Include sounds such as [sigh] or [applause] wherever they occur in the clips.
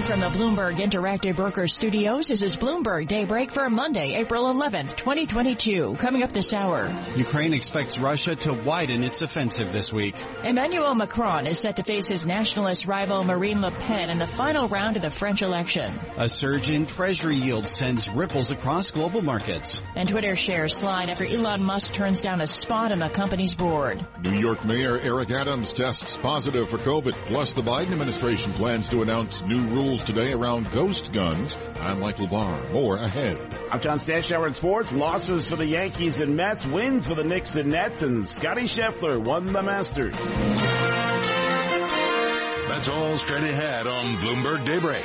Live from the Bloomberg Interactive Brokers Studios, this is Bloomberg Daybreak for Monday, April 11th, 2022. Coming up this hour. Ukraine expects Russia to widen its offensive this week. Emmanuel Macron is set to face his nationalist rival Marine Le Pen in the final round of the French election. A surge in treasury yields sends ripples across global markets. And Twitter shares slide after Elon Musk turns down a spot on the company's board. New York Mayor Eric Adams tests positive for COVID. Plus, the Biden administration plans to announce new rules today around ghost guns. I'm Michael Barr. More ahead. I'm John Stashower in sports. Losses for the Yankees and Mets, wins for the Knicks and Nets, and Scotty Scheffler won the Masters. That's all straight ahead on Bloomberg Daybreak.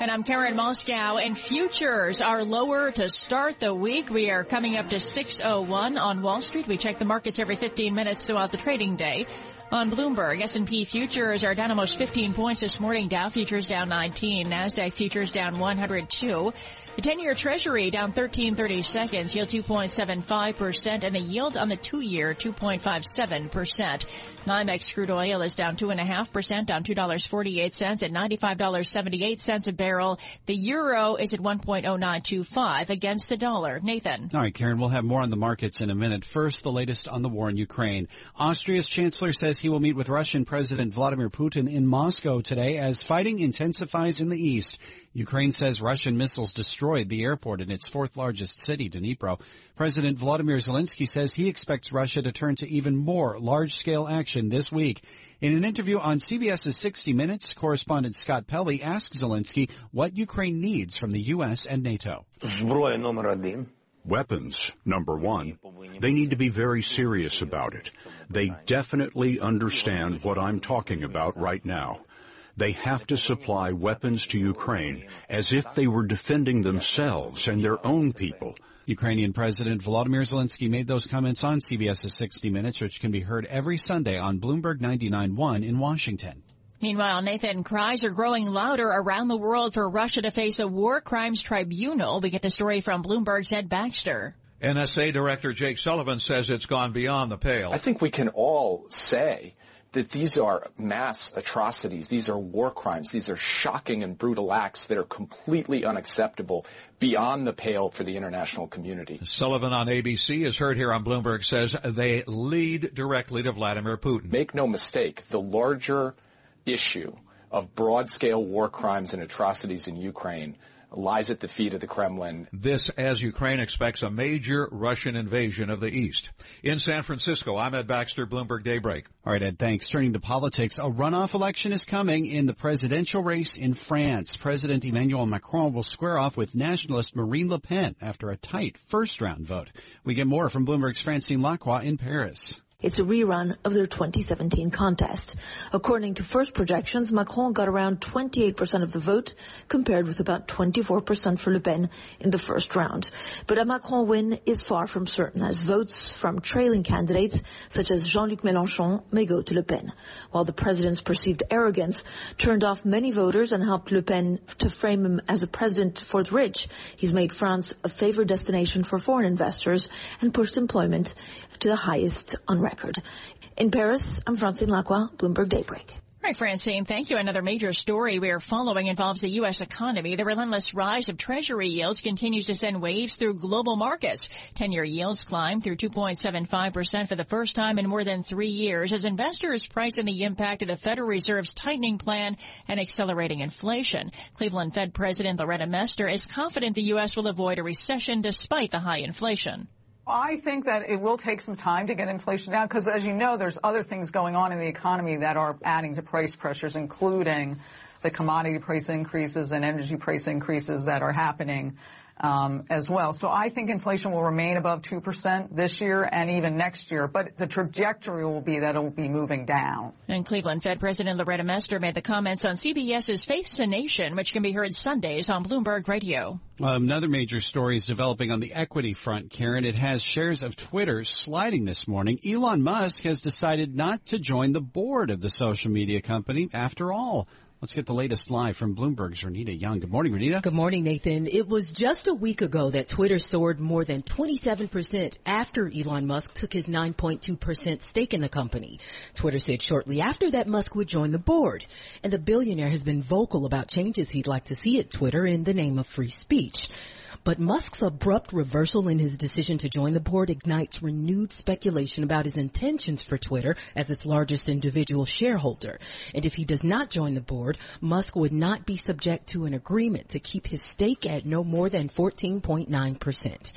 And I'm Karen Moskow and futures are lower to start the week. We are coming up to 601 on Wall Street. We check the markets every 15 minutes throughout the trading day. On Bloomberg, S&P futures are down almost 15 points this morning. Dow futures down 19, Nasdaq futures down 102. The 10-year treasury down 13 30 seconds, yield 2.75%, and the yield on the two-year 2.57%. NYMEX crude oil is down 2.5%, down $2.48 at $95.78 a barrel. The euro is at 1.0925 against the dollar. Nathan. All right, Karen, we'll have more on the markets in a minute. First, the latest on the war in Ukraine. Austria's chancellor says he will meet with Russian President Vladimir Putin in Moscow today as fighting intensifies in the east. Ukraine says Russian missiles destroyed the airport in its fourth largest city, Dnipro. President Vladimir Zelensky says he expects Russia to turn to even more large-scale action this week. In an interview on CBS's 60 Minutes, correspondent Scott Pelley asked Zelensky what Ukraine needs from the U.S. and NATO. Weapons, number one. They need to be very serious about it. They definitely understand what I'm talking about right now. They have to supply weapons to Ukraine as if they were defending themselves and their own people. Ukrainian President Volodymyr Zelensky made those comments on CBS's 60 Minutes, which can be heard every Sunday on Bloomberg 99.1 in Washington. Meanwhile, Nathan, cries are growing louder around the world for Russia to face a war crimes tribunal. We get the story from Bloomberg's Ed Baxter. NSA Director Jake Sullivan says it's gone beyond the pale. I think we can all say that these are mass atrocities. These are war crimes. These are shocking and brutal acts that are completely unacceptable beyond the pale for the international community. Sullivan on ABC is heard here on Bloomberg says they lead directly to Vladimir Putin. Make no mistake, the larger issue of broad scale war crimes and atrocities in Ukraine lies at the feet of the Kremlin. This as Ukraine expects a major Russian invasion of the East. In San Francisco, I'm Ed Baxter, Bloomberg Daybreak. All right, Ed, thanks. Turning to politics, a runoff election is coming in the presidential race in France. President Emmanuel Macron will square off with nationalist Marine Le Pen after a tight first round vote. We get more from Bloomberg's Francine Lacqua in Paris. It's a rerun of their 2017 contest. According to first projections, Macron got around 28% of the vote, compared with about 24% for Le Pen in the first round. But a Macron win is far from certain, as votes from trailing candidates, such as Jean-Luc Mélenchon, may go to Le Pen. While the president's perceived arrogance turned off many voters and helped Le Pen to frame him as a president for the rich, he's made France a favored destination for foreign investors and pushed employment to the highest on record. In Paris, I'm Francine Lacqua, Bloomberg Daybreak. All right, Francine, thank you. Another major story we are following involves the U.S. economy. The relentless rise of Treasury yields continues to send waves through global markets. Ten-year yields climbed through 2.75% for the first time in more than three years as investors price in the impact of the Federal Reserve's tightening plan and accelerating inflation. Cleveland Fed President Loretta Mester is confident the U.S. will avoid a recession despite the high inflation. I think that it will take some time to get inflation down because, as you know, there's other things going on in the economy that are adding to price pressures, including the commodity price increases and energy price increases that are happening Um, as well. So I think inflation will remain above 2% this year and even next year, but the trajectory will be that it will be moving down. And Cleveland Fed President Loretta Mester made the comments on CBS's Face the Nation, which can be heard Sundays on Bloomberg Radio. Another major story is developing on the equity front, Karen. It has shares of Twitter sliding this morning. Elon Musk has decided not to join the board of the social media company after all. Let's get the latest live from Bloomberg's Renita Young. Good morning, Renita. Good morning, Nathan. It was just a week ago that Twitter soared more than 27% after Elon Musk took his 9.2% stake in the company. Twitter said shortly after that Musk would join the board. And the billionaire has been vocal about changes he'd like to see at Twitter in the name of free speech. But Musk's abrupt reversal in his decision to join the board ignites renewed speculation about his intentions for Twitter as its largest individual shareholder. And if he does not join the board, Musk would not be subject to an agreement to keep his stake at no more than 14.9%.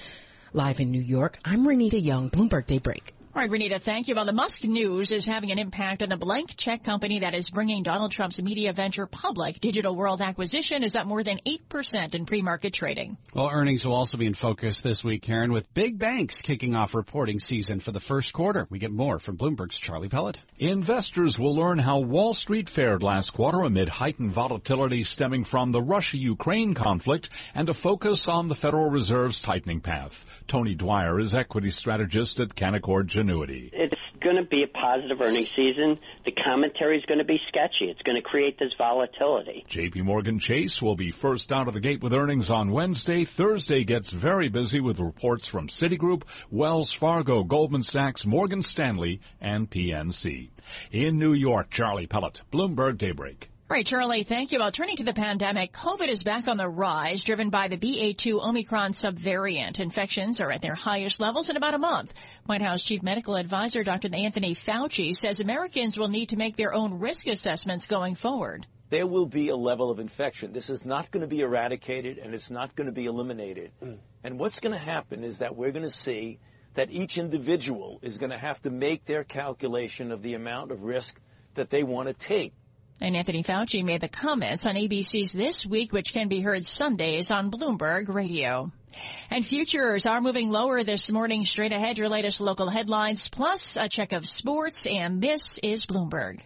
Live in New York, I'm Renita Young, Bloomberg Daybreak. All right, Renita, thank you. Well, the Musk news is having an impact on the blank check company that is bringing Donald Trump's media venture public. Digital World Acquisition is up more than 8% in pre-market trading. Well, earnings will also be in focus this week, Karen, with big banks kicking off reporting season for the first quarter. We get more from Bloomberg's Charlie Pellet. Investors will learn how Wall Street fared last quarter amid heightened volatility stemming from the Russia-Ukraine conflict and a focus on the Federal Reserve's tightening path. Tony Dwyer is equity strategist at Canaccord Genuity. It's going to be a positive earnings season. The commentary is going to be sketchy. It's going to create this volatility. JP Morgan Chase will be first out of the gate with earnings on Wednesday. Thursday gets very busy with reports from Citigroup, Wells Fargo, Goldman Sachs, Morgan Stanley, and PNC. In New York, Charlie Pellet, Bloomberg Daybreak. Right, Charlie, thank you. Well, turning to the pandemic, COVID is back on the rise, driven by the BA2 Omicron subvariant. Infections are at their highest levels in about a month. White House Chief Medical Advisor Dr. Anthony Fauci says Americans will need to make their own risk assessments going forward. There will be a level of infection. This is not going to be eradicated and it's not going to be eliminated. Mm. And what's going to happen is that we're going to see that each individual is going to have to make their calculation of the amount of risk that they want to take. And Anthony Fauci made the comments on ABC's This Week, which can be heard Sundays on Bloomberg Radio. And futures are moving lower this morning. Straight ahead, your latest local headlines, plus a check of sports, and this is Bloomberg.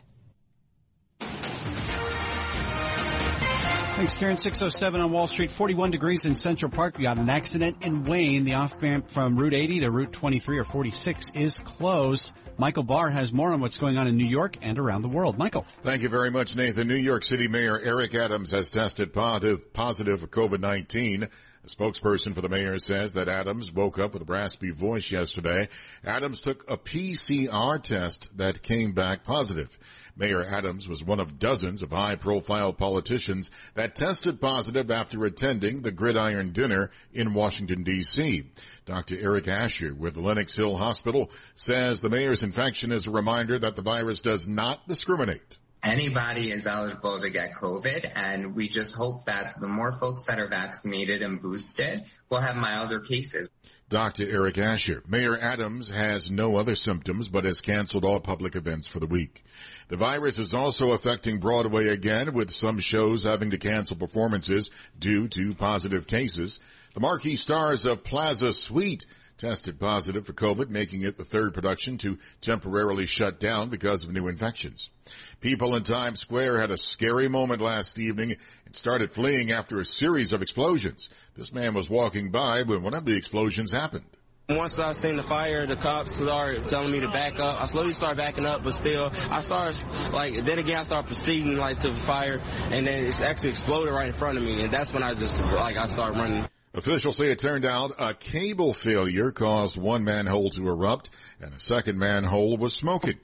Thanks, Karen. 607 on Wall Street, 41 degrees in Central Park. We got an accident in Wayne. The off ramp from Route 80 to Route 23 or 46 is closed. Michael Barr has more on what's going on in New York and around the world. Michael. Thank you very much, Nathan. New York City Mayor Eric Adams has tested positive, for COVID-19. A spokesperson for the mayor says that Adams woke up with a raspy voice yesterday. Adams took a PCR test that came back positive. Mayor Adams was one of dozens of high profile politicians that tested positive after attending the Gridiron Dinner in Washington DC. Dr. Eric Asher with Lenox Hill Hospital says the mayor's infection is a reminder that the virus does not discriminate anybody is eligible to get COVID, and we just hope that the more folks that are vaccinated and boosted will have milder cases. Dr. Eric Asher. Mayor Adams has no other symptoms but has canceled all public events for the week. The virus is also affecting Broadway again with some shows having to cancel performances due to positive cases. The marquee stars of Plaza Suite tested positive for COVID, making it the third production to temporarily shut down because of new infections. People in Times Square had a scary moment last evening and started fleeing after a series of explosions. This man was walking by when one of the explosions happened. Once I seen the fire, the cops started telling me to back up. I slowly started backing up, but still, I started, like, then again, I started proceeding, like, to the fire, and then it actually exploded right in front of me, and that's when I just, like, I started running. Officials say it turned out a cable failure caused one manhole to erupt and a second manhole was smoking.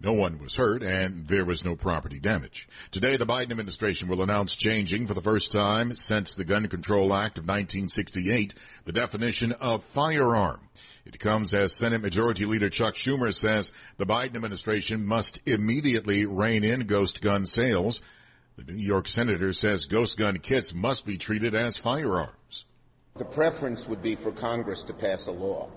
No one was hurt and there was no property damage. Today the Biden administration will announce changing for the first time since the Gun Control Act of 1968 the definition of firearm. It comes as Senate Majority Leader Chuck Schumer says the Biden administration must immediately rein in ghost gun sales. The New York senator says ghost gun kits must be treated as firearms. The preference would be for Congress to pass a law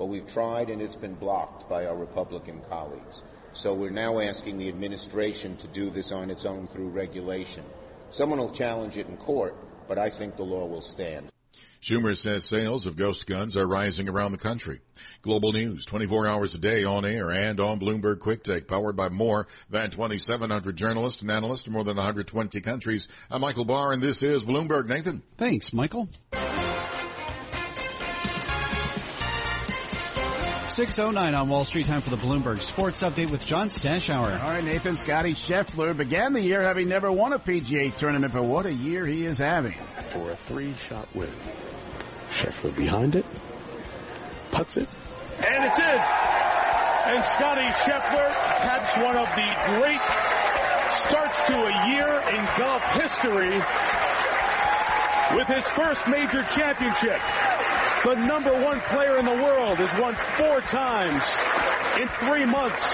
but we've tried and it's been blocked by our Republican colleagues. So we're now asking the administration to do this on its own through regulation. Someone will challenge it in court, but I think the law will stand. Schumer says sales of ghost guns are rising around the country. Global news, 24 hours a day on air and on Bloomberg Quick Take, powered by more than 2,700 journalists and analysts in more than 120 countries. I'm Michael Barr, and this is Bloomberg. Nathan. Thanks, Michael. 609 on Wall Street. Time for the Bloomberg Sports Update with John Stashower. All right, Nathan Scotty Scheffler began the year having never won a PGA tournament, but what a year he is having. For a three-shot win. Scheffler behind it, puts it, and it's in. And Scotty Scheffler has one of the great starts to a year in golf history with his first major championship. The number one player in the world has won four times in three months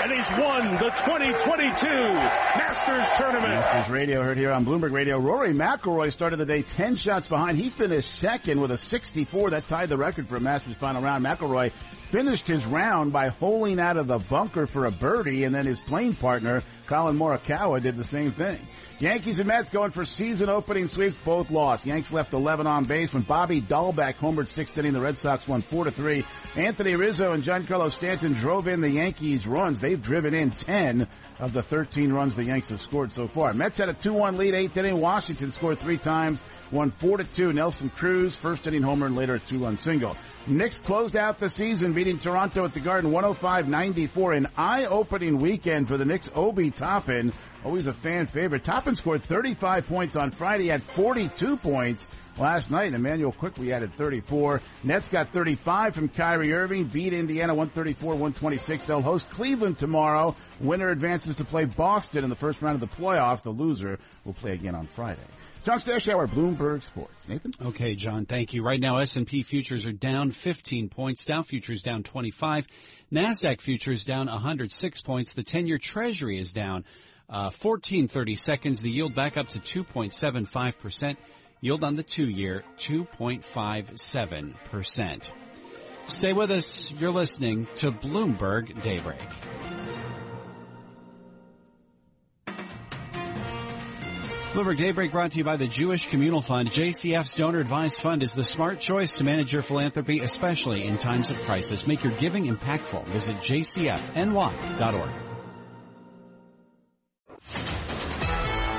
and he's won the 2022 Masters Tournament. Masters Radio heard here on Bloomberg Radio. Rory McIlroy started the day 10 shots behind. He finished second with a 64. That tied the record for a Masters final round. McIlroy finished his round by holing out of the bunker for a birdie, and then his playing partner, Collin Morikawa, did the same thing. Yankees and Mets going for season opening sweeps, both lost. Yanks left 11 on base when Bobby Dalbec homered sixth inning. The Red Sox won 4 to 3. Anthony Rizzo and Giancarlo Stanton drove in the Yankees runs. They've driven in 10 of the 13 runs the Yanks have scored so far. Mets had a 2-1 lead, eighth inning. Washington scored three times, won 4 to 2. Nelson Cruz, first inning homer and later a two-run single. Knicks closed out the season beating Toronto at the Garden 105-94. An eye-opening weekend for the Knicks. Obi Toppin, always a fan favorite. Toppin scored 35 points on Friday, had 42 points last night. Immanuel Quickley added 34. Nets got 35 from Kyrie Irving, beat Indiana 134-126. They'll host Cleveland tomorrow. Winner advances to play Boston in the first round of the playoffs. The loser will play again on Friday. John Stashower, Bloomberg Sports. Nathan? Okay, John, thank you. Right now, S&P futures are down 15 points. Dow futures down 25. NASDAQ futures down 106 points. The 10-year Treasury is down uh, 1430 seconds. The yield back up to 2.75%. Yield on the two-year, 2.57%. Stay with us. You're listening to Bloomberg Daybreak. Bloomberg Daybreak brought to you by the Jewish Communal Fund. JCF's donor advised fund is the smart choice to manage your philanthropy, especially in times of crisis. Make your giving impactful. Visit jcfny.org.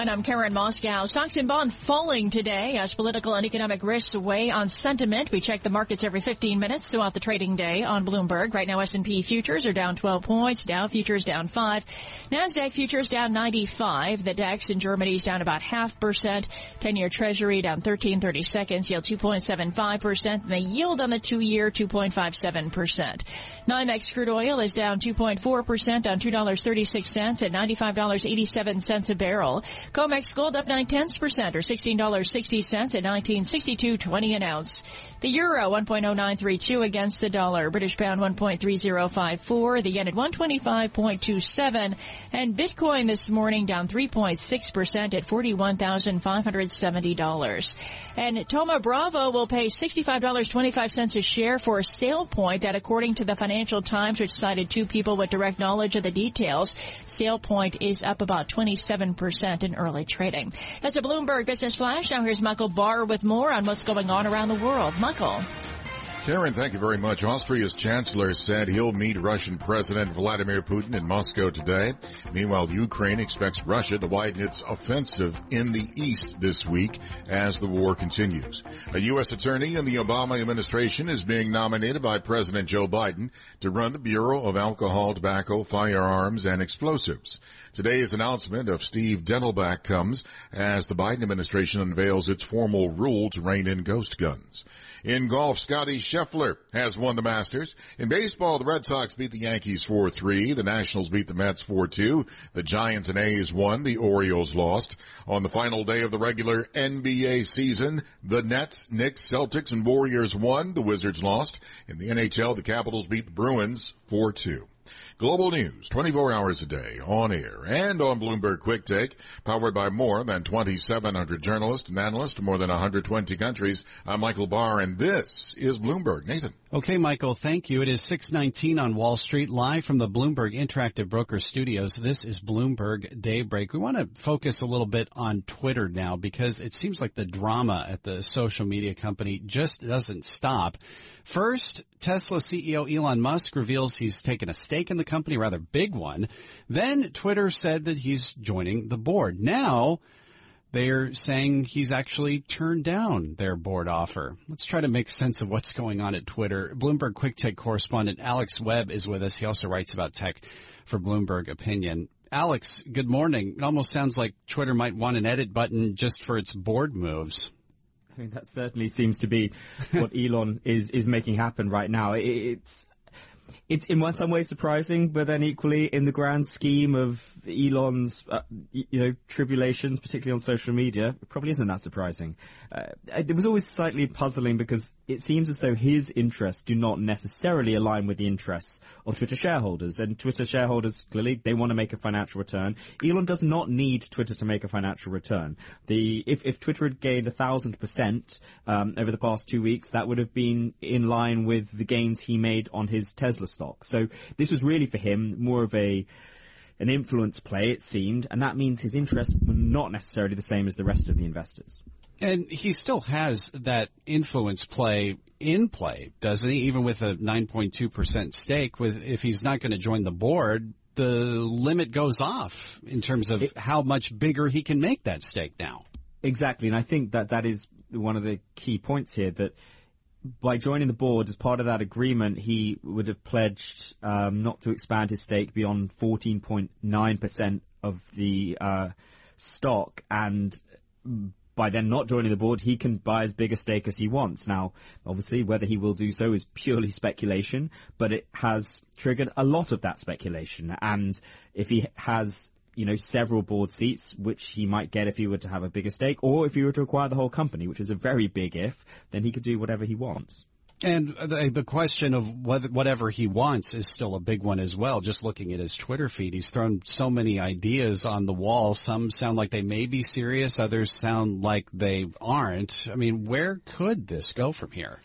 And I'm Karen Moskow. Stocks and bond falling today as political and economic risks weigh on sentiment. We check the markets every 15 minutes throughout the trading day on Bloomberg. Right now S&P futures are down 12 points, Dow futures down 5, Nasdaq futures down 95, the DAX in Germany is down about half percent, 10-year treasury down 13 30 seconds, yield 2.75%, and the yield on the 2-year 2.57%. NYMEX crude oil is down 2.4% on $2.36 at $95.87 a barrel. COMEX gold up nine tenths percent or $16.60 at 1962.20 an ounce. The euro 1.0932 against the dollar. British pound 1.3054. The yen at 125.27. And Bitcoin this morning down 3.6% at $41,570. And Thoma Bravo will pay $65.25 a share for a SailPoint that according to the Financial Times, which cited two people with direct knowledge of the details, SailPoint is up about 27% in early trading. That's a Bloomberg Business Flash. Now here's Michael Barr with more on what's going on around the world. Michael. Karen, thank you very much. Austria's chancellor said he'll meet Russian President Vladimir Putin in Moscow today. Meanwhile, Ukraine expects Russia to widen its offensive in the east this week as the war continues. A U.S. attorney in the Obama administration is being nominated by President Joe Biden to run the Bureau of Alcohol, Tobacco, Firearms, and Explosives. Today's announcement of Steve Dettelbach comes as the Biden administration unveils its formal rule to rein in ghost guns. In golf, Scotty Scheffler has won the Masters. In baseball, the Red Sox beat the Yankees 4-3. The Nationals beat the Mets 4-2. The Giants and A's won. The Orioles lost. On the final day of the regular NBA season, the Nets, Knicks, Celtics, and Warriors won. The Wizards lost. In the NHL, the Capitals beat the Bruins 4-2. Global news 24 hours a day on air and on Bloomberg Quick Take, powered by more than 2,700 journalists and analysts more than 120 countries. I'm Michael Barr and this is Bloomberg. Nathan. Okay, Michael, thank you. It is 619 on Wall Street, live from the Bloomberg Interactive Broker Studios. This is Bloomberg Daybreak. We want to focus a little bit on Twitter now because it seems like the drama at the social media company just doesn't stop. First, Tesla CEO Elon Musk reveals he's taken a stake in the company, rather big one. Then Twitter said that he's joining the board. Now, they're saying he's actually turned down their board offer. Let's try to make sense of what's going on at Twitter. Bloomberg Quick Take correspondent Alex Webb is with us. He also writes about tech for Bloomberg Opinion. Alex, good morning. It almost sounds like Twitter might want an edit button just for its board moves. I mean, that certainly seems to be what [laughs] Elon is, is making happen right now. It's, it's in some ways surprising, but then equally in the grand scheme of Elon's, uh, you know, tribulations, particularly on social media, it probably isn't that surprising. Uh, it was always slightly puzzling because it seems as though his interests do not necessarily align with the interests of Twitter shareholders. And Twitter shareholders, clearly, they want to make a financial return. Elon does not need Twitter to make a financial return. The, if, if Twitter had gained a thousand percent, um, over the past two weeks, that would have been in line with the gains he made on his Tesla stock. So this was really for him more of a, an influence play, it seemed, and that means his interests were not necessarily the same as the rest of the investors. And he still has that influence play in play, doesn't he? Even with a 9.2% stake, with if he's not going to join the board, the limit goes off in terms of it, how much bigger he can make that stake now. Exactly, and I think that that is one of the key points here that by joining the board as part of that agreement, he would have pledged um, not to expand his stake beyond 14.9% of the uh, stock, and by then not joining the board, he can buy as big a stake as he wants. Now, obviously, whether he will do so is [laughs] purely speculation, but it has triggered a lot of that speculation. And if he has you know, several board seats, which he might get if he were to have a bigger stake, or if he were to acquire the whole company, which is a very big if, then he could do whatever he wants. And the, the question of whether, whatever he wants is still a big one as well. Just looking at his Twitter feed, he's thrown so many ideas on the wall. Some sound like they may be serious. Others sound like they aren't. I mean, where could this go from here?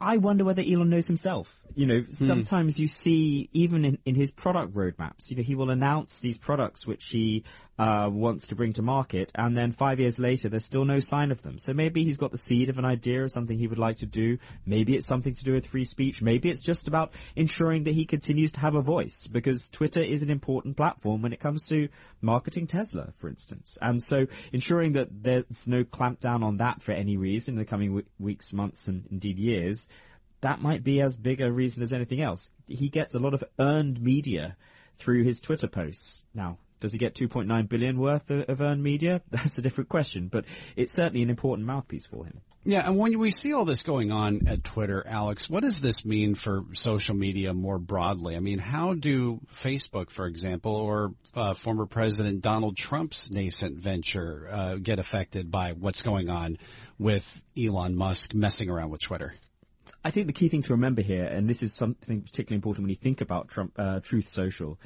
I wonder whether Elon knows himself. You know, hmm. sometimes you see, even in, in his product roadmaps, you know, he will announce these products which he uh, wants to bring to market, and then five years later, there's still no sign of them. So maybe he's got the seed of an idea of something he would like to do. Maybe it's something to do with free speech. Maybe it's just about ensuring that he continues to have a voice, because Twitter is an important platform when it comes to marketing Tesla, for instance. And so ensuring that there's no clampdown on that for any reason in the coming w- weeks, months, and indeed years that might be as big a reason as anything else. He gets a lot of earned media through his Twitter posts. Now, does he get 2.9 billion worth of earned media? [laughs] That's a different question, but it's certainly an important mouthpiece for him. Yeah, and when we see all this going on at Twitter, Alex, what does this mean for social media more broadly? I mean, how do Facebook, for example, or uh, former President Donald Trump's nascent venture uh, get affected by what's going on with Elon Musk messing around with Twitter? I think the key thing to remember here, and this is something particularly important when you think about Trump, uh, Truth Social,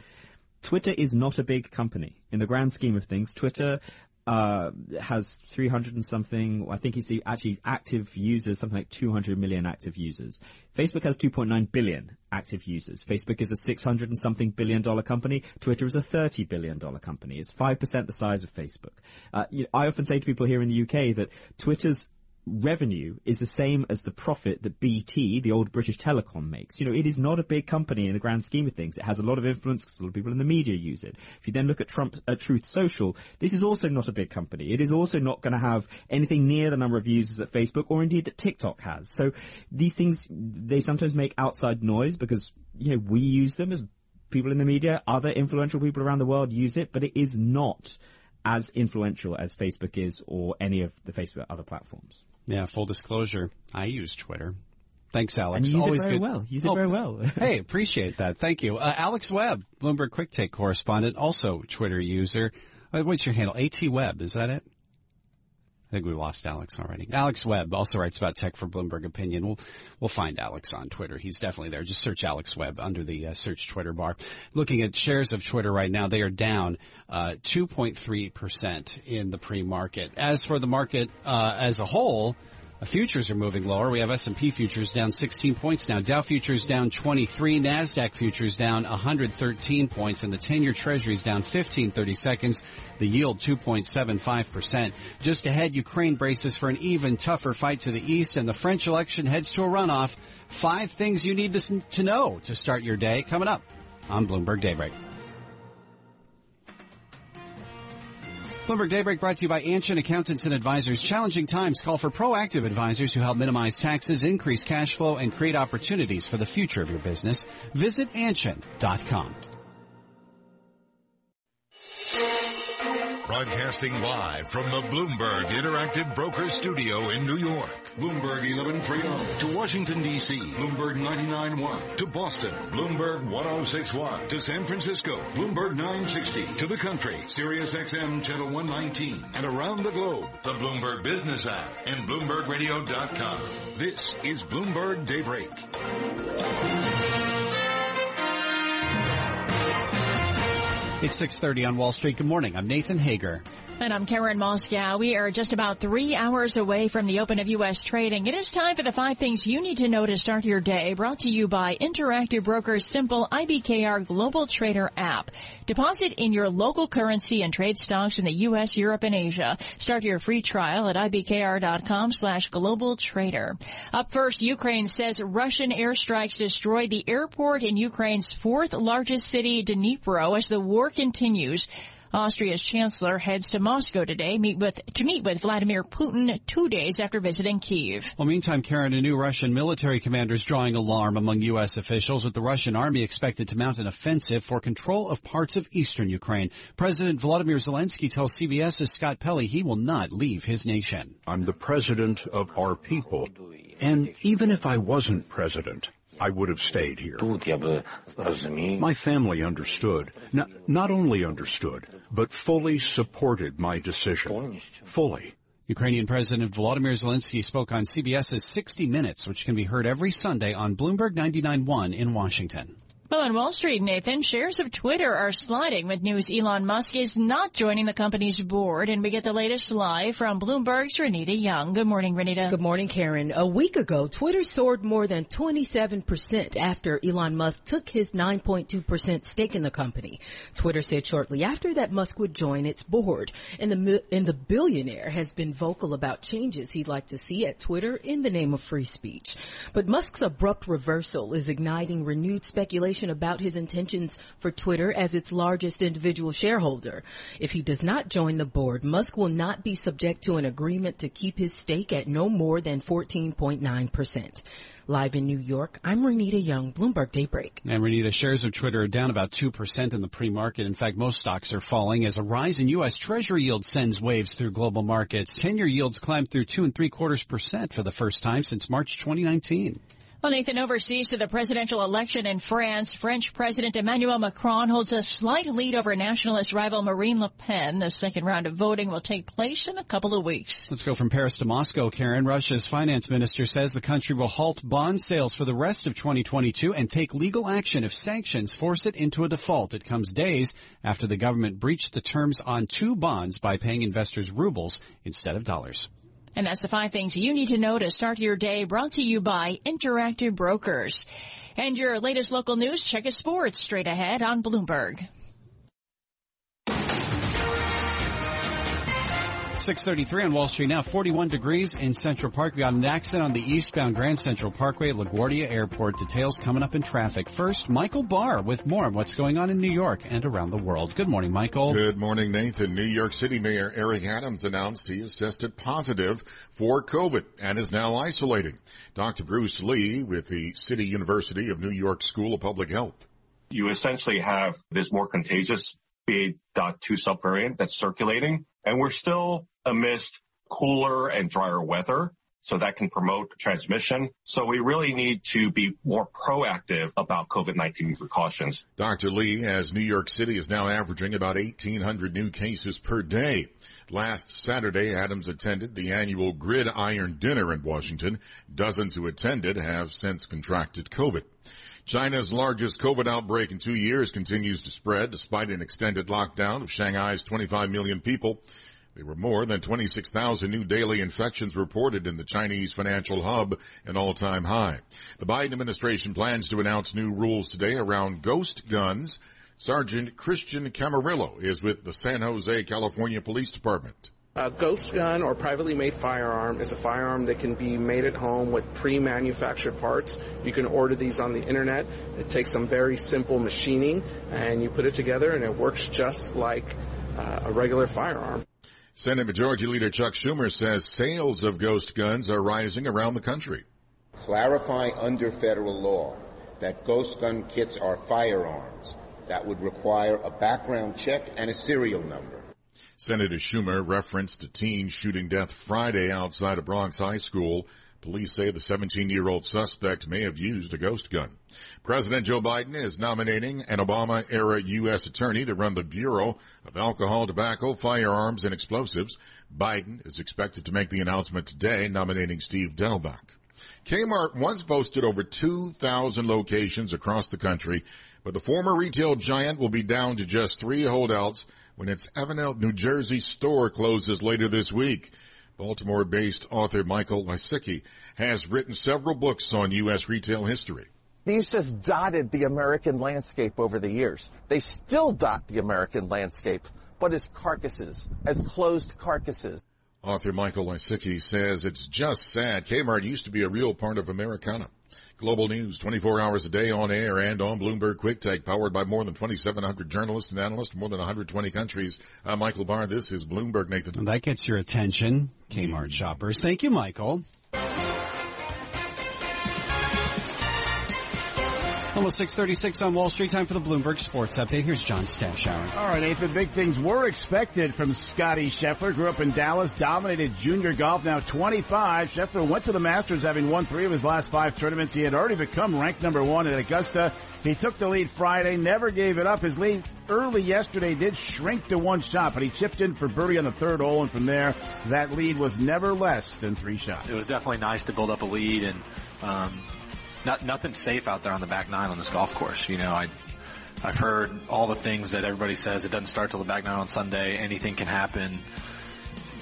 Twitter is not a big company in the grand scheme of things. Twitter uh, has 300 and something. I think it's the actually active users, something like 200 million active users. Facebook has 2.9 billion active users. Facebook is a 600 and something billion dollar company. Twitter is a 30 billion dollar company. It's 5% the size of Facebook. Uh, you know, I often say to people here in the UK that Twitter's revenue is the same as the profit that BT, the old British Telecom, makes. You know, it is not a big company in the grand scheme of things. It has a lot of influence because a lot of people in the media use it. If you then look at Trump, at Truth Social, this is also not a big company. It is also not going to have anything near the number of users that Facebook or indeed that TikTok has. So these things, they sometimes make outside noise because, you know, we use them as people in the media, other influential people around the world use it, but it is not as influential as Facebook is or any of the Facebook other platforms. Yeah, full disclosure, I use Twitter. Thanks, Alex. And use Always it very good. well. Use it Oh, very well. [laughs] hey, appreciate that. Thank you. Uh, Alex Webb, Bloomberg Quick Take correspondent, also Twitter user. Uh, what's your handle? AT Webb, is that it? I think we lost Alex already. Alex Webb also writes about tech for Bloomberg Opinion. We'll we'll find Alex on Twitter. He's definitely there. Just search Alex Webb under the uh, search Twitter bar. Looking at shares of Twitter right now, they are down uh, 2.3 percent in the pre-market. As for the market uh, as a whole. Uh, Futures are moving lower. We have S&P futures down 16 points now. Dow futures down 23. NASDAQ futures down 113 points. And the 10-year treasury is down 15 30 seconds. The yield 2.75%. Just ahead, Ukraine braces for an even tougher fight to the east. And the French election heads to a runoff. Five things you need to know to start your day coming up on Bloomberg Daybreak. Bloomberg Daybreak brought to you by Anchin Accountants and Advisors. Challenging times call for proactive advisors who help minimize taxes, increase cash flow, and create opportunities for the future of your business. Visit Anchin.com. Broadcasting live from the Bloomberg Interactive Broker Studio in New York. Bloomberg 1130 to Washington, D.C. Bloomberg 99.1 to Boston. Bloomberg 1061 to San Francisco. Bloomberg 960 to the country. Sirius XM Channel 119 and around the globe. The Bloomberg Business app and BloombergRadio.com. This is Bloomberg Daybreak. It's 6.30 on Wall Street. Good morning. I'm Nathan Hager. And I'm Karen Moskow. We are just about three hours away from the open of U.S. trading. It is time for the five things you need to know to start your day. Brought to you by Interactive Brokers Simple IBKR Global Trader app. Deposit in your local currency and trade stocks in the U.S., Europe, and Asia. Start your free trial at ibkr.com slash global trader. Up first, Ukraine says Russian airstrikes destroyed the airport in Ukraine's fourth largest city, Dnipro, as the war continues. Austria's chancellor heads to Moscow today meet with, to meet with Vladimir Putin two days after visiting Kiev. Well, meantime, Karen, a new Russian military commander is drawing alarm among U.S. officials with the Russian army expected to mount an offensive for control of parts of eastern Ukraine. President Vladimir Zelensky tells CBS's Scott Pelley he will not leave his nation. I'm the president of our people. And even if I wasn't president, I would have stayed here. My family understood, not, not only understood, but fully supported my decision. Fully. Ukrainian President Volodymyr Zelensky spoke on CBS's 60 Minutes, which can be heard every Sunday on Bloomberg 99.1 in Washington. Well, on Wall Street, Nathan, shares of Twitter are sliding with news Elon Musk is not joining the company's board. And we get the latest live from Bloomberg's Renita Young. Good morning, Renita. Good morning, Karen. A week ago, Twitter soared more than 27% after Elon Musk took his 9.2% stake in the company. Twitter said shortly after that Musk would join its board. And the, and the billionaire has been vocal about changes he'd like to see at Twitter in the name of free speech. But Musk's abrupt reversal is igniting renewed speculation about his intentions for Twitter as its largest individual shareholder. If he does not join the board, Musk will not be subject to an agreement to keep his stake at no more than 14.9%. Live in New York, I'm Renita Young, Bloomberg Daybreak. And Renita, shares of Twitter are down about 2% in the pre-market. In fact, most stocks are falling as a rise in U.S. Treasury yield sends waves through global markets. 10-year yields climbed through two and three quarters percent for the first time since March 2019. Well, Nathan, overseas to the presidential election in France, French President Emmanuel Macron holds a slight lead over nationalist rival Marine Le Pen. The second round of voting will take place in a couple of weeks. Let's go from Paris to Moscow, Karen. Russia's finance minister says the country will halt bond sales for the rest of 2022 and take legal action if sanctions force it into a default. It comes days after the government breached the terms on two bonds by paying investors rubles instead of dollars. And that's the five things you need to know to start your day brought to you by Interactive Brokers. And your latest local news, check it sports straight ahead on Bloomberg. 633 on Wall Street now, 41 degrees in Central Park. We got an accident on the eastbound Grand Central Parkway at LaGuardia Airport. Details coming up in traffic. First, Michael Barr with more on what's going on in New York and around the world. Good morning, Michael. Good morning, Nathan. New York City Mayor Eric Adams announced he has tested positive for COVID and is now isolating. Dr. Bruce Lee with the City University of New York School of Public Health. You essentially have this more contagious BA.2 subvariant that's circulating, and we're still amidst cooler and drier weather. so that can promote transmission. So we really need to be more proactive about COVID-19 precautions. Dr. Lee, as New York City is now averaging about 1,800 new cases per day. Last Saturday, Adams attended the annual Gridiron Dinner in Washington. Dozens who attended have since contracted COVID. China's largest COVID outbreak in two years continues to spread despite an extended lockdown of Shanghai's 25 million people. There were more than 26,000 new daily infections reported in the Chinese financial hub, an all-time high. The Biden administration plans to announce new rules today around ghost guns. Sergeant Christian Camarillo is with the San Jose, California Police Department. A ghost gun or privately made firearm is a firearm that can be made at home with pre-manufactured parts. You can order these on the internet. It takes some very simple machining and you put it together and it works just like uh, a regular firearm. Senate Majority Leader Chuck Schumer says sales of ghost guns are rising around the country. Clarify under federal law that ghost gun kits are firearms that would require a background check and a serial number. Senator Schumer referenced a teen shooting death Friday outside a Bronx high school. Police say the 17-year-old suspect may have used a ghost gun. President Joe Biden is nominating an Obama-era U.S. attorney to run the Bureau of Alcohol, Tobacco, Firearms, and Explosives. Biden is expected to make the announcement today, nominating Steve Dettelbach. Kmart once boasted over 2,000 locations across the country, but the former retail giant will be down to just three holdouts when its Everett, New Jersey store closes later this week. Baltimore-based author Michael Lisicky has written several books on U.S. retail history. These just dotted the American landscape over the years. They still dot the American landscape, but as carcasses, as closed carcasses. Author Michael Lisicky says it's just sad. Kmart used to be a real part of Americana. Global news 24 hours a day on air and on Bloomberg Quick Take, powered by more than 2,700 journalists and analysts from more than 120 countries. I'm Michael Barr. This is Bloomberg, Nathan. And that gets your attention, Kmart hmm. shoppers. Thank you, Michael. Almost 636 on Wall Street. Time for the Bloomberg Sports Update. Here's John Stashower. All right, Nathan. Big things were expected from Scotty Scheffler. Grew up in Dallas, dominated junior golf, now 25. Scheffler went to the Masters having won three of his last five tournaments. He had already become ranked number one at Augusta. He took the lead Friday, never gave it up. His lead early yesterday did shrink to one shot, but he chipped in for birdie on the third hole, and from there, that lead was never less than three shots. It was definitely nice to build up a lead and, um, not, nothing's safe out there on the back nine on this golf course. You know, I, I've heard all the things that everybody says. It doesn't start till the back nine on Sunday. Anything can happen.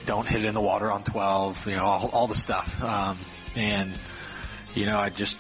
Don't hit it in the water on 12. You know, all, all the stuff. Um, and, you know, I just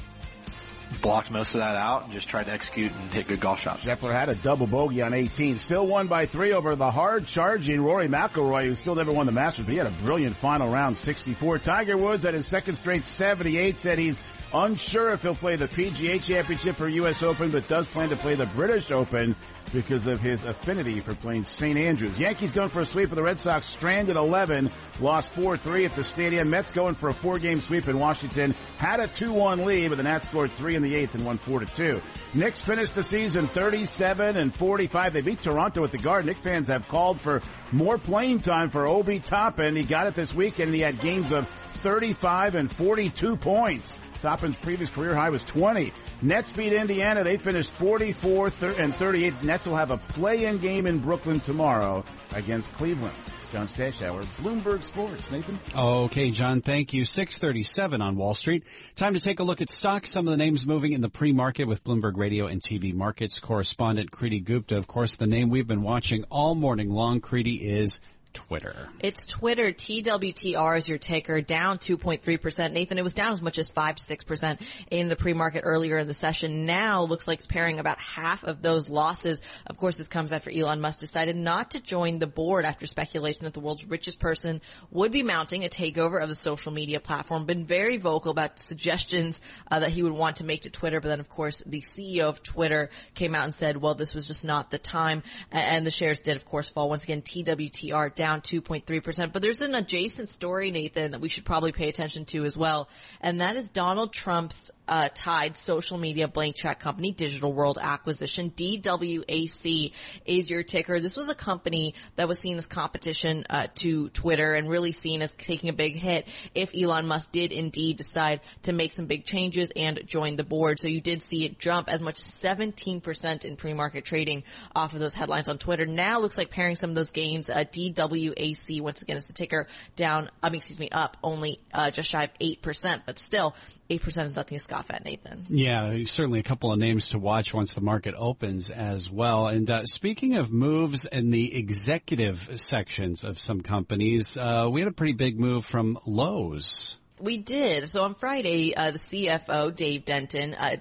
blocked most of that out and just tried to execute and hit good golf shots. Scheffler had a double bogey on 18. Still won by three over the hard charging Rory McIlroy, who still never won the Masters, but he had a brilliant final round, 64. Tiger Woods at his second straight 78 said he's Unsure if he'll play the PGA Championship or U.S. Open, but does plan to play the British Open because of his affinity for playing St. Andrews. Yankees going for a sweep of the Red Sox, stranded 11, lost 4-3 at the stadium. Mets going for a four-game sweep in Washington, had a 2-1 lead, but the Nats scored three in the eighth and won 4-2. Knicks finished the season 37 and 45. They beat Toronto at the Garden. Knicks fans have called for more playing time for Obi Toppin. He got it this weekend and he had games of 35 and 42 points. Toppin's previous career high was 20. Nets beat Indiana. They finished 44 and 38. Nets will have a play-in game in Brooklyn tomorrow against Cleveland. John Stashower, Bloomberg Sports. Nathan? Okay, John, thank you. 637 on Wall Street. Time to take a look at stocks. Some of the names moving in the pre-market with Bloomberg Radio and TV markets correspondent Kriti Gupta. Of course, the name we've been watching all morning long, Kriti, is Twitter. It's Twitter. TWTR is your taker, down 2.3%. Nathan, it was down as much as 5 to 6% in the pre-market earlier in the session. Now looks like it's pairing about half of those losses. Of course, this comes after Elon Musk decided not to join the board after speculation that the world's richest person would be mounting a takeover of the social media platform. Been very vocal about suggestions uh, that he would want to make to Twitter, but then of course the CEO of Twitter came out and said, well, this was just not the time. And the shares did, of course, fall. Once again, TWTR down 2.3%. But there's an adjacent story, Nathan, that we should probably pay attention to as well. And that is Donald Trump's uh, tied social media blank check company Digital World Acquisition. DWAC is your ticker. This was a company that was seen as competition uh, to Twitter and really seen as taking a big hit if Elon Musk did indeed decide to make some big changes and join the board. So you did see it jump as much as 17% in pre-market trading off of those headlines on Twitter. Now looks like pairing some of those gains, uh, DWAC once again is the ticker down, I mean, excuse me, up only uh, just shy of 8%, but still 8% is nothing to scoff at, Nathan. Yeah, certainly a couple of names to watch once the market opens as well. And uh, speaking of moves in the executive sections of some companies, uh, we had a pretty big move from Lowe's. We did. So on Friday, uh, the CFO, Dave Denton, uh,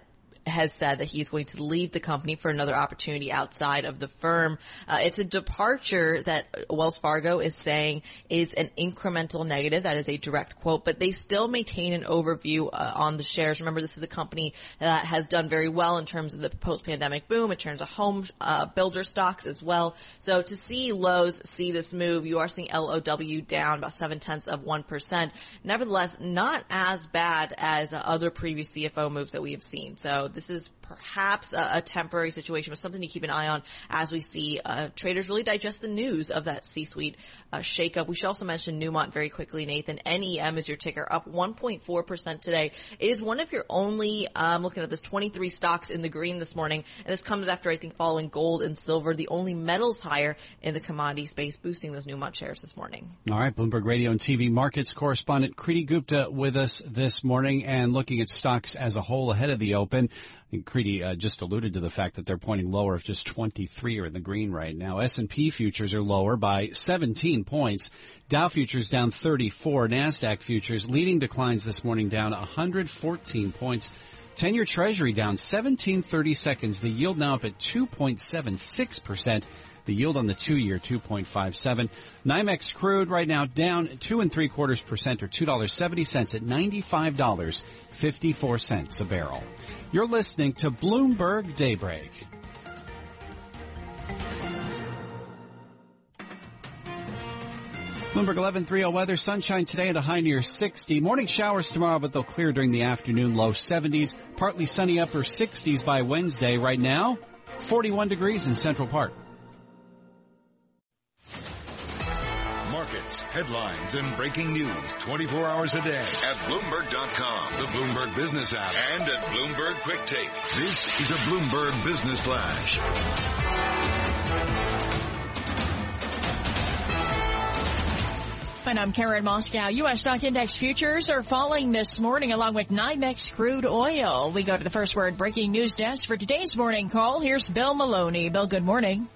has said that he's going to leave the company for another opportunity outside of the firm. Uh, it's a departure that Wells Fargo is saying is an incremental negative. That is a direct quote, but they still maintain an overview uh, on the shares. Remember, this is a company that has done very well in terms of the post-pandemic boom, in terms of home uh, builder stocks as well. So to see Lowe's see this move, you are seeing LOW down about seven tenths of one percent. Nevertheless, not as bad as other previous CFO moves that we have seen. So is perhaps a, a, temporary situation, but something to keep an eye on as we see uh, traders really digest the news of that C-suite uh, shakeup. We should also mention Newmont very quickly, Nathan. NEM is your ticker, up 1.4% today. It is one of your only, um, looking at this, 23 stocks in the green this morning, and this comes after, I think, following gold and silver, the only metals higher in the commodity space, boosting those Newmont shares this morning. All right, Bloomberg Radio and TV markets correspondent Kriti Gupta with us this morning and looking at stocks as a whole ahead of the open. Kriti uh, just alluded to the fact that they're pointing lower if just 23 are in the green right now. S&P futures are lower by 17 points. Dow futures down 34. NASDAQ futures leading declines this morning down 114 points. 10-year treasury down 1730 seconds. The yield now up at 2.76%. The yield on the two-year 2.57. NYMEX crude right now down two and three quarters percent or $2.70 at $95.54 a barrel. You're listening to Bloomberg Daybreak. Bloomberg 1130 weather, sunshine today at a high near 60. Morning showers tomorrow, but they'll clear during the afternoon, low 70s. Partly sunny upper 60s by Wednesday. Right now, 41 degrees in Central Park. Markets, headlines, and breaking news 24 hours a day at Bloomberg.com, the Bloomberg Business app, and at Bloomberg Quick Take. This is a Bloomberg Business Flash. And I'm Karen Moskow. U.S. stock index futures are falling this morning along with NYMEX crude oil. We go to the first word breaking news desk for today's morning call. Here's Bill Maloney. Bill, good morning.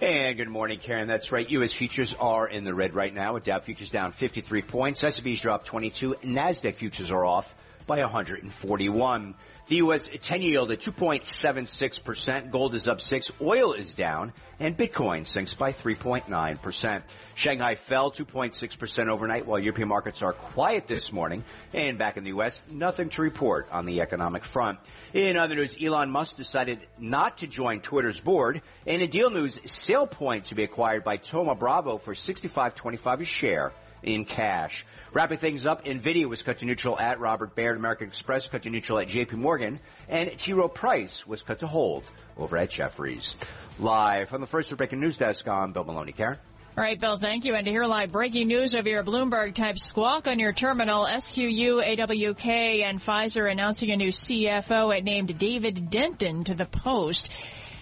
And good morning, Karen. That's right. U.S. futures are in the red right now with Dow futures down 53 points. S&P's dropped 22. NASDAQ futures are off by 141. The U.S. 10 yield at 2.76%. Gold is up 6. Oil is down. And Bitcoin sinks by 3.9%. Shanghai fell 2.6% overnight while European markets are quiet this morning. And back in the U.S., nothing to report on the economic front. In other news, Elon Musk decided not to join Twitter's board. And in a deal news, SailPoint to be acquired by Thoma Bravo for 65.25 a share in cash. Wrapping things up, NVIDIA was cut to neutral at Robert Baird, American Express cut to neutral at JP Morgan, and T. Rowe Price was cut to hold over at Jefferies. Live from the first breaking news desk, I'm Bill Maloney. Karen? All right, Bill, thank you. And to hear live breaking news of your Bloomberg type squawk on your terminal, SQU, AWK, and Pfizer announcing a new CFO. Named David Denton to the post.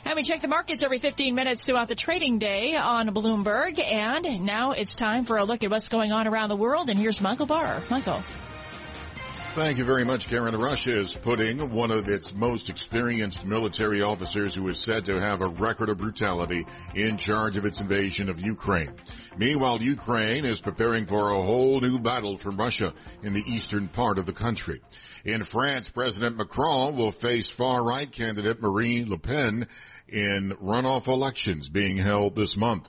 And we check the markets every 15 minutes throughout the trading day on Bloomberg. And now it's time for a look at what's going on around the world. And here's Michael Barr. Michael. Thank you very much, Karen. Russia is putting one of its most experienced military officers who is said to have a record of brutality in charge of its invasion of Ukraine. Meanwhile, Ukraine is preparing for a whole new battle from Russia in the eastern part of the country. In France, President Macron will face far-right candidate Marine Le Pen in runoff elections being held this month.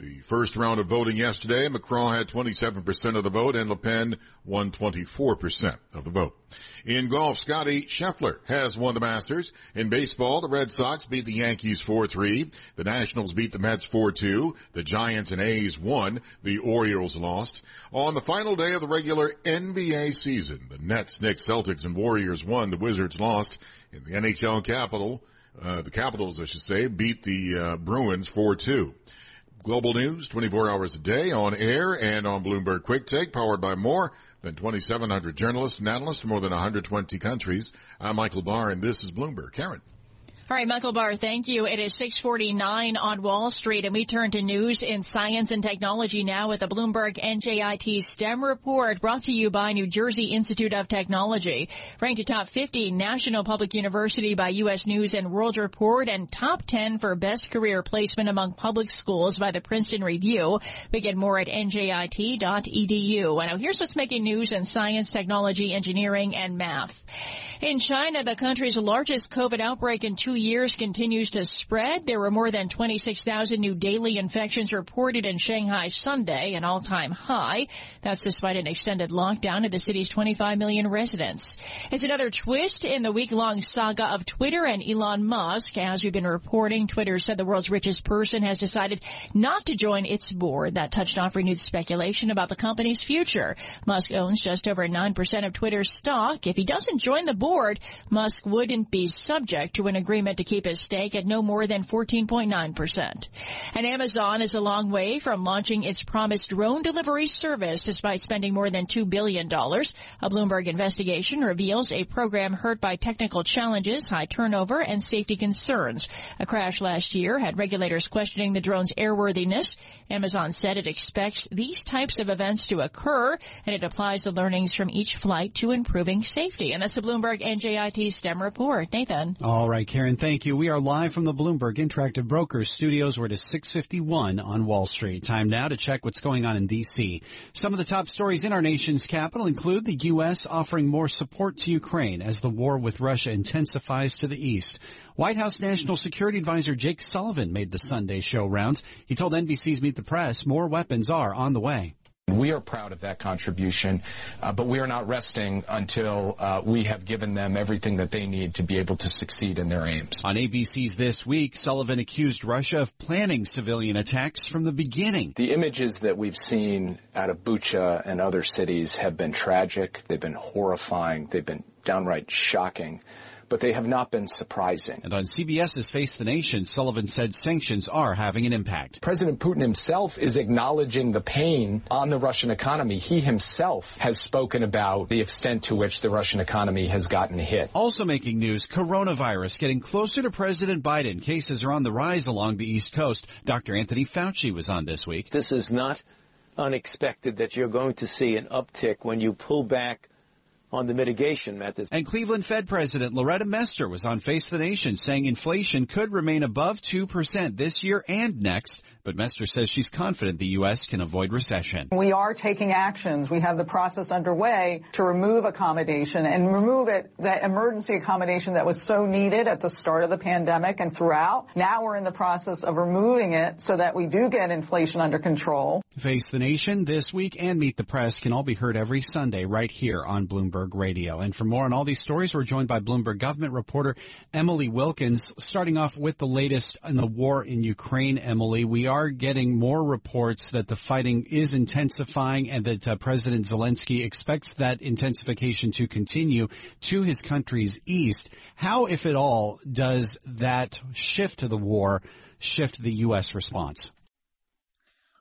The first round of voting yesterday, Macron had 27% of the vote and Le Pen won 24% of the vote. In golf, Scotty Scheffler has won the Masters. In baseball, the Red Sox beat the Yankees 4-3. The Nationals beat the Mets 4-2. The Giants and A's won. The Orioles lost. On the final day of the regular NBA season, the Nets, Knicks, Celtics, and Warriors won. The Wizards lost. In the NHL capital, uh, the Capitals, I should say, beat the uh, Bruins 4-2. Global news 24 hours a day on air and on Bloomberg Quick Take powered by more than 2,700 journalists and analysts from more than 120 countries. I'm Michael Barr and this is Bloomberg. Karen. All right, Michael Barr, thank you. It is 649 on Wall Street and we turn to news in science and technology now with a Bloomberg NJIT STEM report brought to you by New Jersey Institute of Technology. Ranked a top 50 National Public University by U.S. News and World Report and top 10 for best career placement among public schools by the Princeton Review. We get more at njit.edu. And now here's what's making news in science, technology, engineering, and math. In China, the country's largest COVID outbreak in two years continues to spread. There were more than 26,000 new daily infections reported in Shanghai Sunday, an all-time high. That's despite an extended lockdown of the city's 25 million residents. It's another twist in the week-long saga of Twitter and Elon Musk. As we've been reporting, Twitter said the world's richest person has decided not to join its board. That touched off renewed speculation about the company's future. Musk owns just over 9% of Twitter's stock. If he doesn't join the board, Musk wouldn't be subject to an agreement to keep his stake at no more than 14.9%. And Amazon is a long way from launching its promised drone delivery service despite spending more than $2 billion. A Bloomberg investigation reveals a program hurt by technical challenges, high turnover, and safety concerns. A crash last year had regulators questioning the drone's airworthiness. Amazon said it expects these types of events to occur and it applies the learnings from each flight to improving safety. And that's the Bloomberg NJIT STEM report. Nathan. All right, Karen, thank you. We are live from the Bloomberg Interactive Brokers studios. We're at 651 on Wall Street. Time now to check what's going on in D.C. Some of the top stories in our nation's capital include the U.S. offering more support to Ukraine as the war with Russia intensifies to the east. White House National Security Advisor Jake Sullivan made the Sunday show rounds. He told NBC's Meet the Press more weapons are on the way. We are proud of that contribution, uh, but we are not resting until uh, we have given them everything that they need to be able to succeed in their aims. On ABC's This Week, Sullivan accused Russia of planning civilian attacks from the beginning. The images that we've seen out of Bucha and other cities have been tragic. They've been horrifying. They've been downright shocking but they have not been surprising. And on CBS's Face the Nation, Sullivan said sanctions are having an impact. President Putin himself is acknowledging the pain on the Russian economy. He himself has spoken about the extent to which the Russian economy has gotten hit. Also making news, coronavirus getting closer to President Biden. Cases are on the rise along the East Coast. Dr. Anthony Fauci was on this week. This is not unexpected that you're going to see an uptick when you pull back on the mitigation methods. And Cleveland Fed President Loretta Mester was on Face the Nation saying inflation could remain above 2% this year and next, but Mester says she's confident the U.S. can avoid recession. We are taking actions. We have the process underway to remove accommodation and remove it, that emergency accommodation that was so needed at the start of the pandemic and throughout. Now we're in the process of removing it so that we do get inflation under control. Face the Nation this week and Meet the Press can all be heard every Sunday right here on Bloomberg Radio. And for more on all these stories, we're joined by Bloomberg government reporter Emily Wilkins. Starting off with the latest in the war in Ukraine, Emily, we are getting more reports that the fighting is intensifying and that uh, President Zelensky expects that intensification to continue to his country's east. How, if at all, does that shift to the war shift the U.S. response?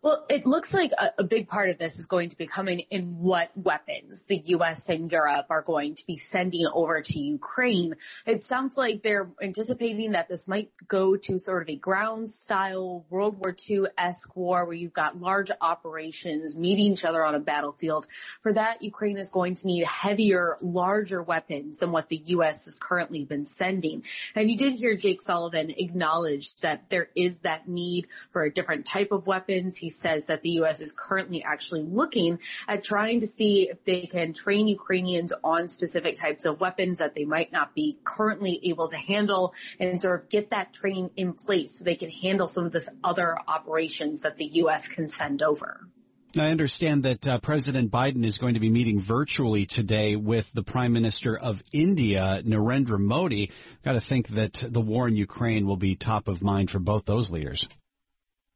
Well, it looks like a, a, big part of this is going to be coming in what weapons the U.S. and Europe are going to be sending over to Ukraine. It sounds like they're anticipating that this might go to sort of a ground style World War II-esque war where you've got large operations meeting each other on a battlefield. For that, Ukraine is going to need heavier, larger weapons than what the U.S. has currently been sending. And you did hear Jake Sullivan acknowledge that there is that need for a different type of weapons. He says that the U.S. is currently actually looking at trying to see if they can train Ukrainians on specific types of weapons that they might not be currently able to handle and sort of get that training in place so they can handle some of this other operations that the U.S. can send over. I understand that uh, President Biden is going to be meeting virtually today with the Prime Minister of India, Narendra Modi. Got to think that the war in Ukraine will be top of mind for both those leaders.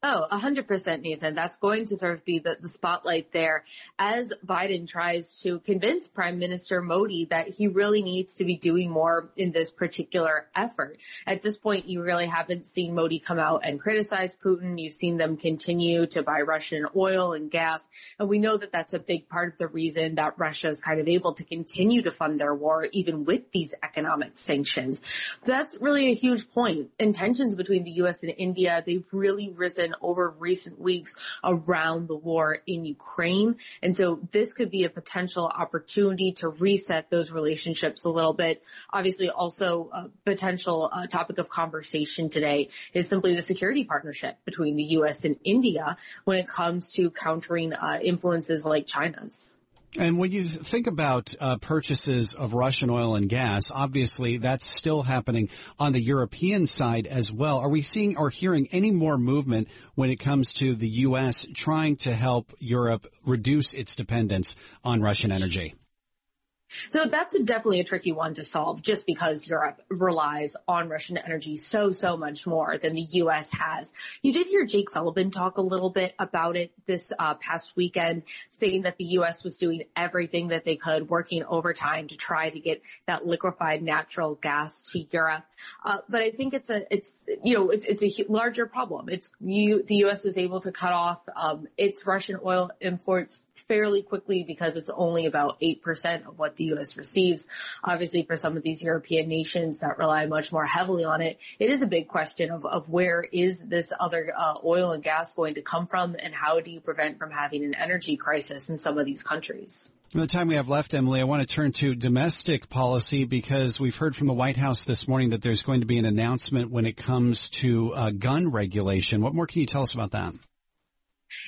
Oh, 100% Nathan. That's going to sort of be the, the spotlight there as Biden tries to convince Prime Minister Modi that he really needs to be doing more in this particular effort. At this point, you really haven't seen Modi come out and criticize Putin. You've seen them continue to buy Russian oil and gas. And we know that that's a big part of the reason that Russia is kind of able to continue to fund their war even with these economic sanctions. That's really a huge point. And tensions between the U.S. and India, they've really risen over recent weeks around the war in Ukraine. And so this could be a potential opportunity to reset those relationships a little bit. Obviously also a potential uh, topic of conversation today is simply the security partnership between the U.S. and India when it comes to countering uh, influences like China's. And when you think about uh, purchases of Russian oil and gas, obviously that's still happening on the European side as well. Are we seeing or hearing any more movement when it comes to the U.S. trying to help Europe reduce its dependence on Russian energy? So that's a, definitely a tricky one to solve just because Europe relies on Russian energy so, so much more than the U.S. has. You did hear Jake Sullivan talk a little bit about it this uh, past weekend, saying that the U.S. was doing everything that they could, working overtime to try to get that liquefied natural gas to Europe. Uh, but I think it's a, it's, you know, it's, it's a larger problem. It's you, the U.S. was able to cut off um, its Russian oil imports fairly quickly because it's only about 8% of what the U.S. receives. Obviously for some of these European nations that rely much more heavily on it, it is a big question of, of where is this other uh, oil and gas going to come from and how do you prevent from having an energy crisis in some of these countries? In the time we have left, Emily, I want to turn to domestic policy because we've heard from the White House this morning that there's going to be an announcement when it comes to uh, gun regulation. What more can you tell us about that?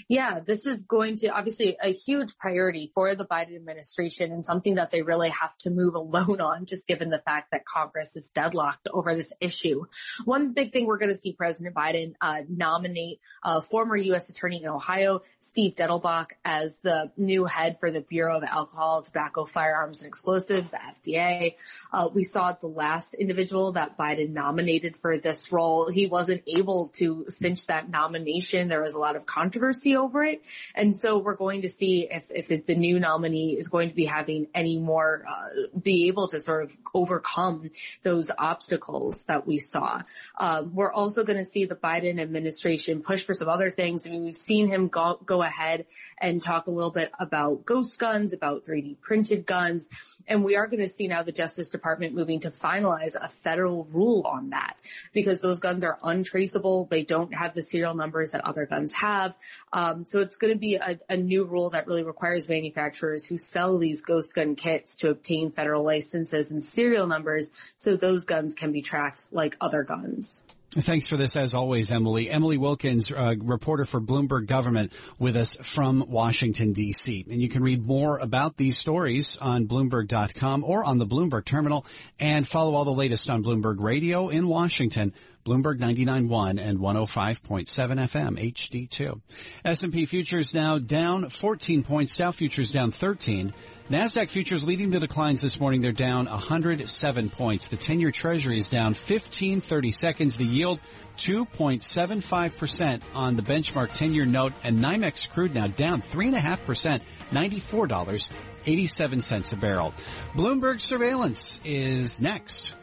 Yeah, this is going to obviously a huge priority for the Biden administration and something that they really have to move alone on, just given the fact that Congress is deadlocked over this issue. One big thing we're going to see President Biden uh, nominate uh, former U.S. Attorney in Ohio, Steve Dettelbach, as the new head for the Bureau of Alcohol, Tobacco, Firearms, and Explosives, the FDA. Uh, we saw the last individual that Biden nominated for this role. He wasn't able to cinch that nomination. There was a lot of controversy controversy over it. And so we're going to see if, if the new nominee is going to be having any more, uh, be able to sort of overcome those obstacles that we saw. Um, we're also going to see the Biden administration push for some other things. I mean, we've seen him go, go ahead and talk a little bit about ghost guns, about 3D printed guns. And we are going to see now the Justice Department moving to finalize a federal rule on that because those guns are untraceable. They don't have the serial numbers that other guns have. Um, so it's going to be a, a, new rule that really requires manufacturers who sell these ghost gun kits to obtain federal licenses and serial numbers so those guns can be tracked like other guns. Thanks for this, as always, Emily. Emily Wilkins, uh, reporter for Bloomberg Government, with us from Washington, D.C. And you can read more about these stories on Bloomberg.com or on the Bloomberg terminal and follow all the latest on Bloomberg Radio in Washington Bloomberg 99.1 and 105.7 FM HD2. S&P futures now down 14 points. Dow futures down 13. NASDAQ futures leading the declines this morning. They're down 107 points. The 10-year treasury is down 15 30 seconds. The yield 2.75% on the benchmark 10-year note and NYMEX crude now down 3.5%, $94.87 a barrel. Bloomberg surveillance is next.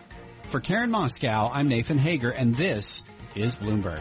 For Karen Moskow, I'm Nathan Hager, and this is Bloomberg.